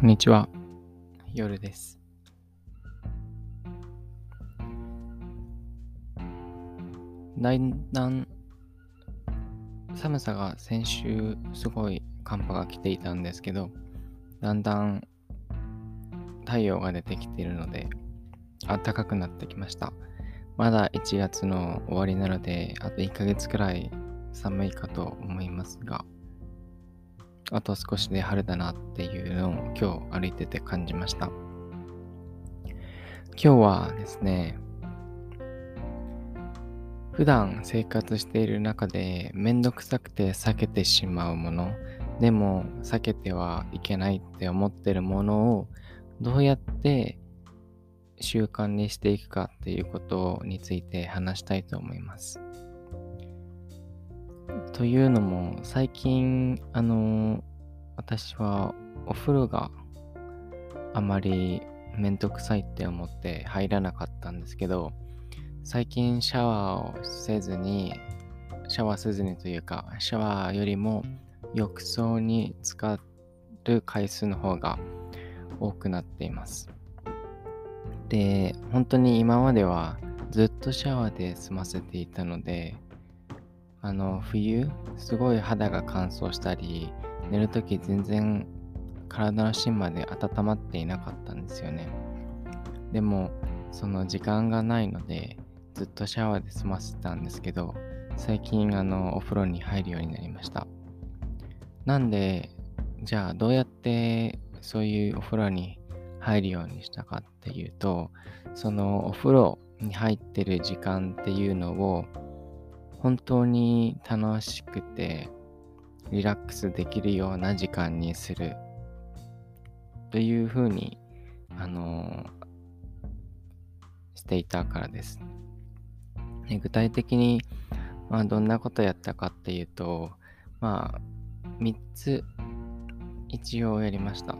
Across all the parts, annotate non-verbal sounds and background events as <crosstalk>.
こんにちは。夜です。だんだん寒さが先週すごい寒波が来ていたんですけど、だんだん太陽が出てきているので暖かくなってきました。まだ1月の終わりなので、あと1ヶ月くらい寒いかと思いますが、あと少しで春だなっていうのを今日歩いてて感じました。今日はですね、普段生活している中でめんどくさくて避けてしまうもの、でも避けてはいけないって思ってるものをどうやって習慣にしていくかっていうことについて話したいと思います。というのも、最近、あの、私はお風呂があまりめんどくさいって思って入らなかったんですけど、最近シャワーをせずに、シャワーせずにというか、シャワーよりも浴槽に使う回数の方が多くなっています。で、本当に今まではずっとシャワーで済ませていたので、あの冬すごい肌が乾燥したり寝るとき全然体の芯まで温まっていなかったんですよね。でもその時間がないのでずっとシャワーで済ませたんですけど最近あのお風呂に入るようになりました。なんでじゃあどうやってそういうお風呂に入るようにしたかっていうとそのお風呂に入ってる時間っていうのを本当に楽しくてリラックスできるような時間にするというふうに、あの、していたからです。で具体的に、まあ、どんなことやったかっていうと、まあ、3つ一応やりました。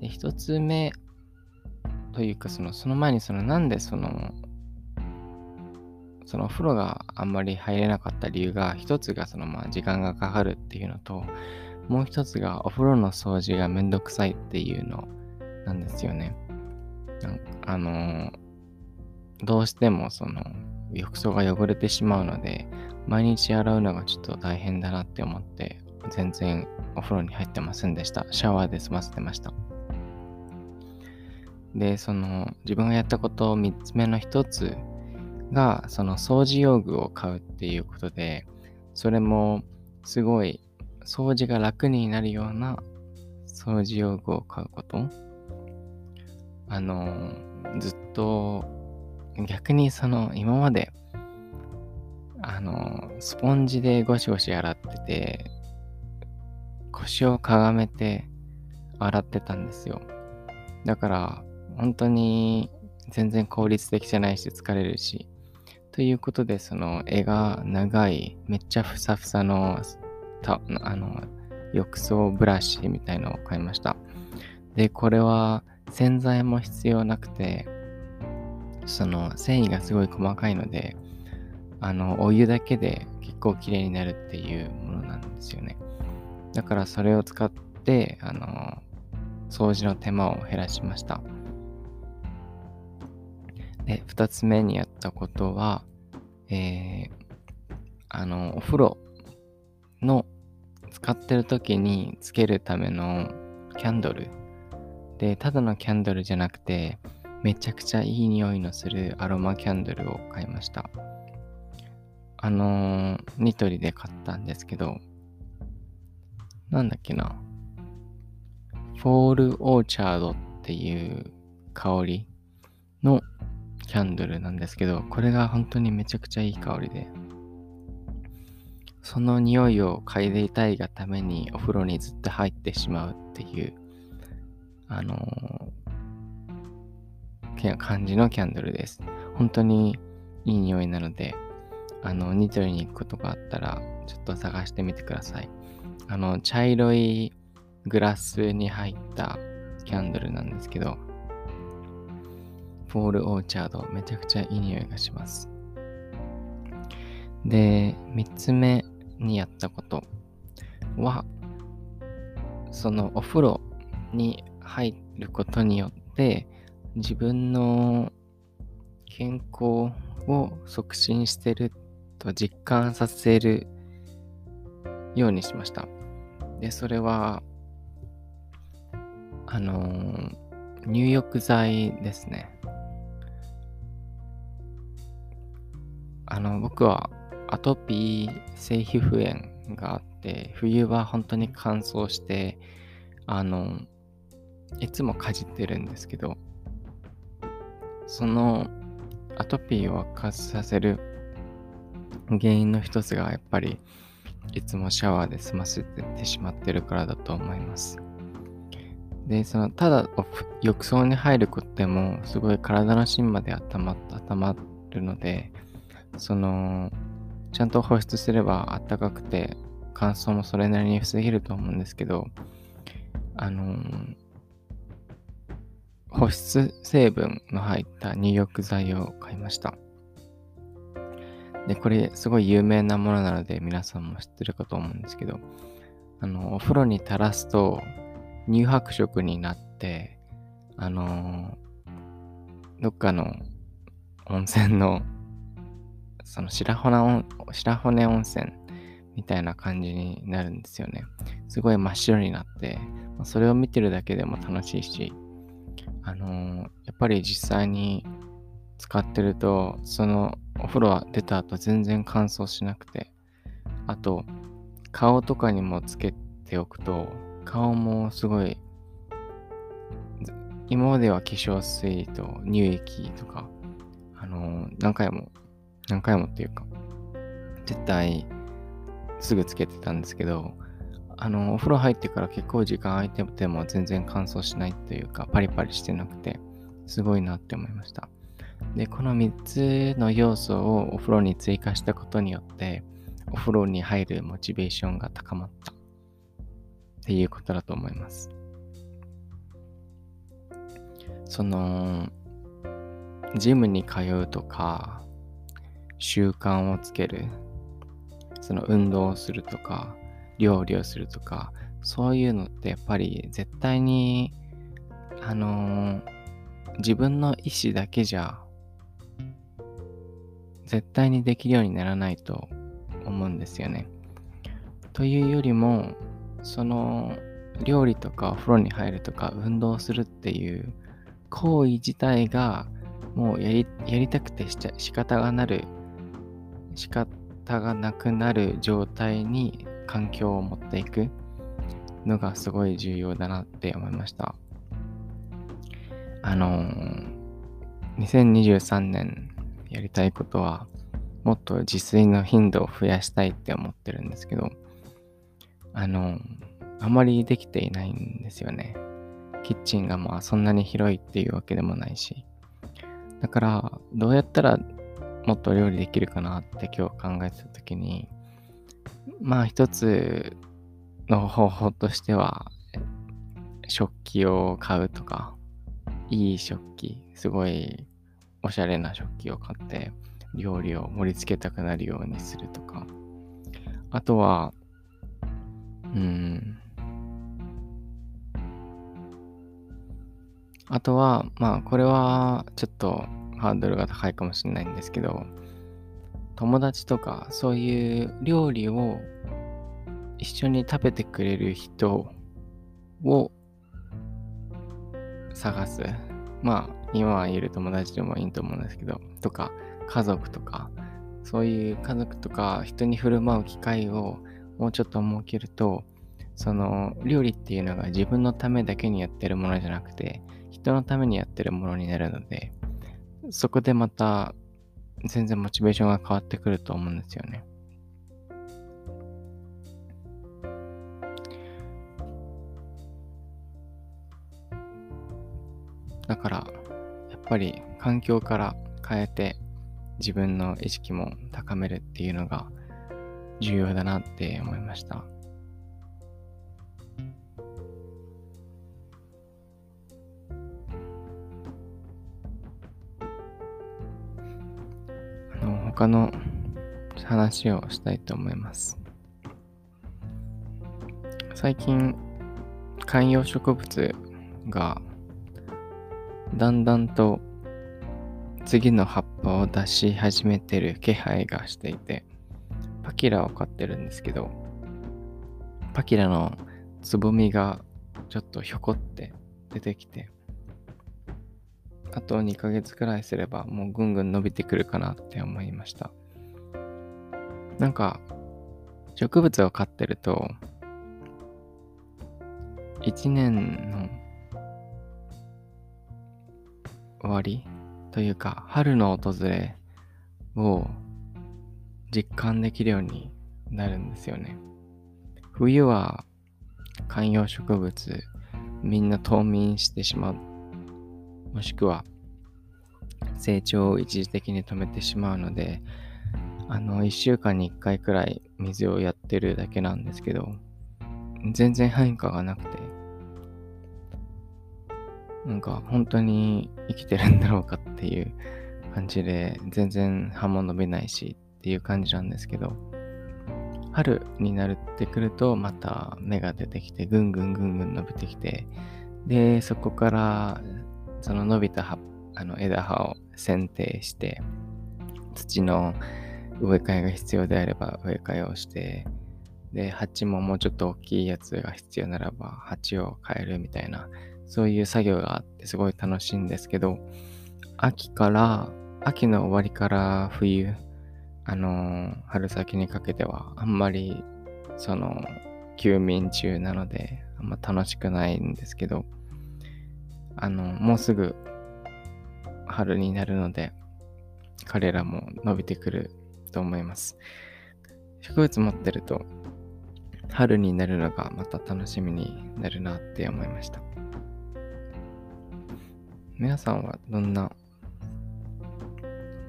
で1つ目というかその、その前にそのなんでそのそのお風呂があんまり入れなかった理由が、一つがそのまあ時間がかかるっていうのと、もう一つがお風呂の掃除がめんどくさいっていうのなんですよね。あの、どうしてもその浴槽が汚れてしまうので、毎日洗うのがちょっと大変だなって思って、全然お風呂に入ってませんでした。シャワーで済ませてました。で、その自分がやったことを3つ目の1つがその掃除用具を買うっていうことで、それもすごい掃除が楽になるような掃除用具を買うこと。あの、ずっと逆にその今まであの、スポンジでゴシゴシ洗ってて、腰をかがめて洗ってたんですよ。だから、本当に全然効率的じゃないし疲れるし、ということで、その絵が長い、めっちゃふさふさの、たあの、浴槽ブラシみたいのを買いました。で、これは洗剤も必要なくて、その繊維がすごい細かいので、あの、お湯だけで結構綺麗になるっていうものなんですよね。だからそれを使って、あの、掃除の手間を減らしました。で、二つ目にやったことは、えー、あの、お風呂の使ってる時につけるためのキャンドル。で、ただのキャンドルじゃなくて、めちゃくちゃいい匂いのするアロマキャンドルを買いました。あのー、ニトリで買ったんですけど、なんだっけな。 fall orchard っていう香りのキャンドルなんですけど、これが本当にめちゃくちゃいい香りで、その匂いを嗅いでいたいがためにお風呂にずっと入ってしまうっていう、あのー、感じのキャンドルです。本当にいい匂いなので、あの、ニトリに行くことがあったら、ちょっと探してみてください。あの、茶色いグラスに入ったキャンドルなんですけど、 fall orchard、めちゃくちゃいい匂いがします。で、3つ目にやったことは、そのお風呂に入ることによって自分の健康を促進してると実感させるようにしました。で、それは、あの、入浴剤ですね。あの、僕はアトピー性皮膚炎があって、冬は本当に乾燥して、あの、いつもかじってるんですけど、そのアトピーを悪化させる原因の一つがやっぱりいつもシャワーで済ませてしまってるからだと思います。で、その、ただ浴槽に入ることでもすごい体の芯まで温ま温まるので、その、ちゃんと保湿すれば暖かくて乾燥もそれなりに防げると思うんですけど、あのー、保湿成分の入った入浴剤を買いました。で、これすごい有名なものなので皆さんも知ってるかと思うんですけど、あの、お風呂に垂らすと乳白色になって、あのー、どっかの温泉の、その白骨白骨温泉みたいな感じになるんですよね。すごい真っ白になって、それを見てるだけでも楽しいし、あのー、やっぱり実際に使ってると、そのお風呂は出た後全然乾燥しなくて、あと、顔とかにもつけておくと、顔もすごい、今までは化粧水と乳液とか、あのー、何回も、何回もっていうか、絶対すぐつけてたんですけど、あの、お風呂入ってから結構時間空いてても全然乾燥しないというか、パリパリしてなくて、すごいなって思いました。で、この3つの要素をお風呂に追加したことによって、お風呂に入るモチベーションが高まったっていうことだと思います。その、ジムに通うとか、習慣をつける、その運動をするとか、料理をするとか、そういうのってやっぱり絶対に、あのー、自分の意思だけじゃ、絶対にできるようにならないと思うんですよね。というよりも、その、料理とかお風呂に入るとか運動するっていう行為自体がもうやりやりたくてし仕方がなる仕方がなくなる状態に環境を持っていくのがすごい重要だなって思いました。あのー、2023年やりたいことは、もっと自炊の頻度を増やしたいって思ってるんですけど、あのー、あまりできていないんですよね。キッチンがまあそんなに広いっていうわけでもないし。だから、どうやったらもっと料理できるかなって今日考えてた時に、まあ一つの方法としては、食器を買うとか、いい食器、すごいおしゃれな食器を買って、料理を盛り付けたくなるようにするとか、あとは、うん、あとは、まあ、これはちょっとハードルが高いかもしれないんですけど、友達とかそういう料理を一緒に食べてくれる人を探す。まあ、今はいる友達でもいいと思うんですけど、とか、家族とか、そういう家族とか人に振る舞う機会をもうちょっと設けると、その料理っていうのが自分のためだけにやってるものじゃなくて、人のためにやってるものになるので、そこでまた全然モチベーションが変わってくると思うんですよね。だから、やっぱり環境から変えて自分の意識も高めるっていうのが重要だなって思いました。他の話をしたいと思います。最近、観葉植物がだんだんと次の葉っぱを出し始めてる気配がしていてパキラを飼ってるんですけどパキラのつぼみがちょっとひょこって出てきてあと2ヶ月くらいすればもうぐんぐん伸びてくるかなって思いましたなんか植物を飼ってると1年の終わりというか春の訪れを実感できるようになるんですよね。冬は観葉植物みんな冬眠してしまうもしくは成長を一時的に止めてしまうのであの1週間に1回くらい水をやってるだけなんですけど全然変化がなくてなんか本当に生きてるんだろうかっていう感じで全然葉も伸びないしっていう感じなんですけど春になってくるとまた芽が出てきてぐんぐんぐんぐん伸びてきてでそこからその伸びた葉あの枝葉を剪定して土の植え替えが必要であれば植え替えをしてで鉢ももうちょっと大きいやつが必要ならば鉢を変えるみたいなそういう作業があってすごい楽しいんですけど秋から秋の終わりから冬あの春先にかけてはあんまりその休眠中なのであんま楽しくないんですけどあのもうすぐ春になるので彼らも伸びてくると思います。植物持ってると春になるのがまた楽しみになるなって思いました。皆さんはどんな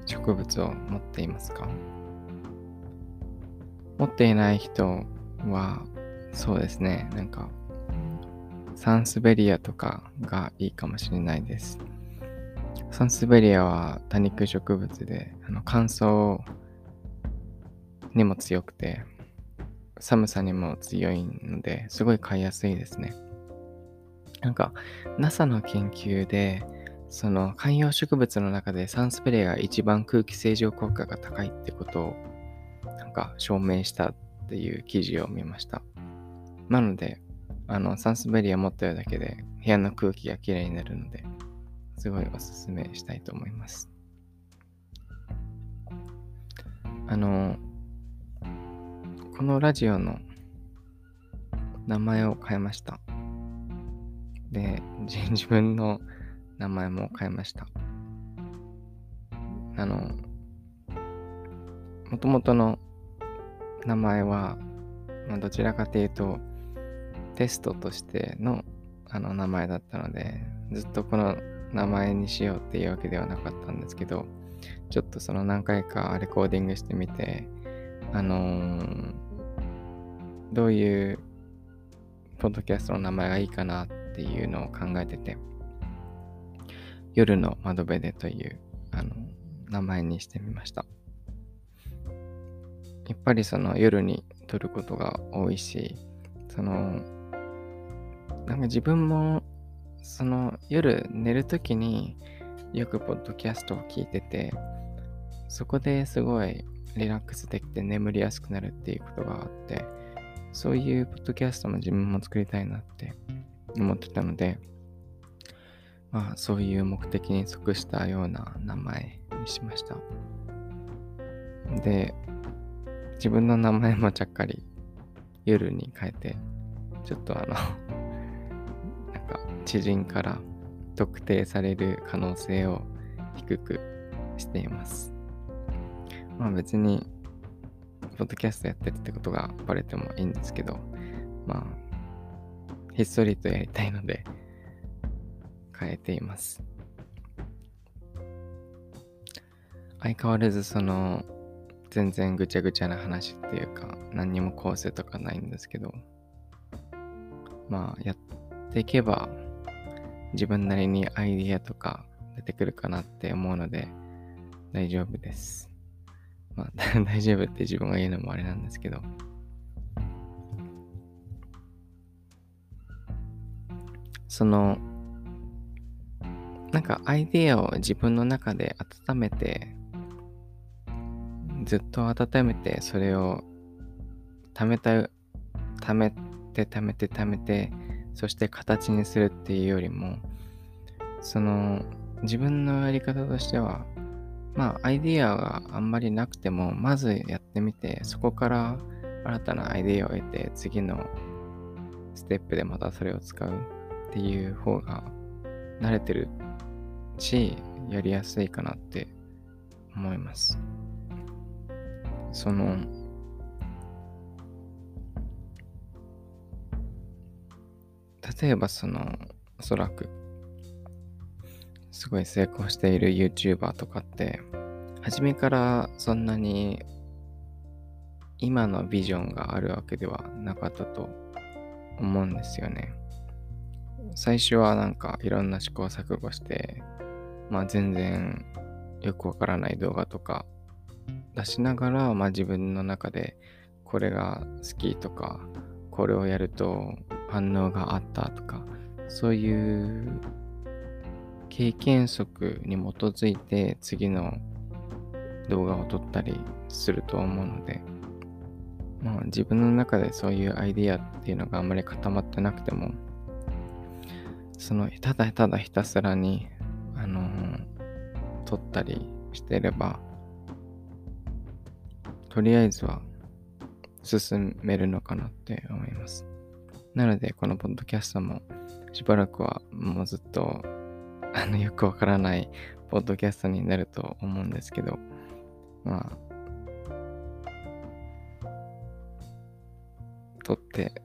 植物を持っていますか？持っていない人はそうですね。なんかサンスベリアとかがいいかもしれないですサンスベリアは多肉植物であの乾燥にも強くて寒さにも強いのですごい買いやすいですねなんか NASA の研究でその観葉植物の中でサンスペレが一番空気清浄効果が高いってことをなんか証明したっていう記事を見ました。なので、あのサンスベリア持ってるだけで部屋の空気がきれいになるので、すごいおすすめしたいと思います。あの、このラジオの名前を変えました。で、自分の名前も変えました。あの、もともとの名前は、まあ、どちらかというと、テストとしてのあの名前だったので、ずっとこの名前にしようっていうわけではなかったんですけど、ちょっとその何回かレコーディングしてみて、あのー、どういうポッドキャストの名前がいいかなっていうのを考えてて、夜の窓辺でというあの名前にしてみました。やっぱりその夜に撮ることが多いし、その、なんか自分もその夜寝るときによくポッドキャストを聞いてて、そこですごいリラックスできて眠りやすくなるっていうことがあって、そういうポッドキャストも自分も作りたいなって思ってたので、まあそういう目的に即したような名前にしました。で、自分の名前もちゃっかり夜に変えて、ちょっとあの知人から特定される可能性を低くしています。まあ別に、ポッドキャストやってるってことがバレてもいいんですけど、まあ、ひっそりとやりたいので、変えています。相変わらずその全然ぐちゃぐちゃな話っていうか何にも構成とかないんですけどまあやっていけば自分なりにアイディアとか出てくるかなって思うので大丈夫です。まあ <laughs> 大丈夫って自分が言うのもあれなんですけどそのなんかアイディアを自分の中で温めて、ずっと温めて、それを貯めた、貯めて、貯めて、貯めて、そして形にするっていうよりも、その、自分のやり方としては、まあ、アイデアがあんまりなくても、まずやってみて、そこから新たなアイデアを得て、次のステップでまたそれを使うっていう方が慣れてるし、やりやすいかなって思います。その、例えばその、おそらくすごい成功している YouTuber とかって、初めからそんなに今のビジョンがあるわけではなかったと思うんですよね。最初はなんかいろんな試行錯誤して、まあ全然よくわからない動画とか出しながら、まあ自分の中でこれが好きとか、これをやると反応があったとか、そういう経験則に基づいて次の動画を撮ったりすると思うので、まあ、自分の中でそういうアイディアっていうのがあんまり固まってなくてもそのただただひたすらにあのー、撮ったりしてればとりあえずは進めるのかなって思います。なのでこのポッドキャストもしばらくはもうずっとあの、よくわからないポッドキャストになると思うんですけど、まあ、撮って、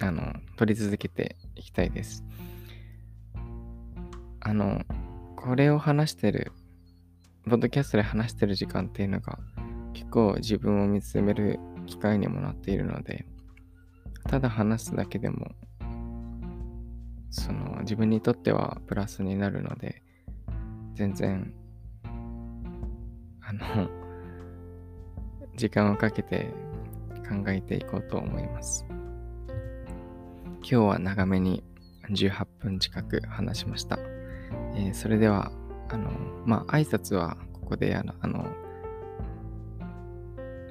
あの、撮り続けていきたいです。あの、これを話してる、ポッドキャストで話してる時間っていうのが結構自分を見つめる機会にもなっているので、ただ話すだけでもその自分にとってはプラスになるので、全然、あの、時間をかけて考えていこうと思います。今日は長めに18分近く話しました。えー、それでは、あの、まあ、挨拶はここであの、あの、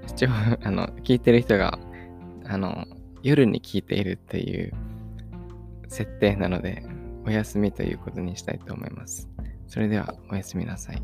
視聴、あの、聞いてる人が、あの、夜に聞いているっていう設定なので、お休みということにしたいと思います。それではおやすみなさい。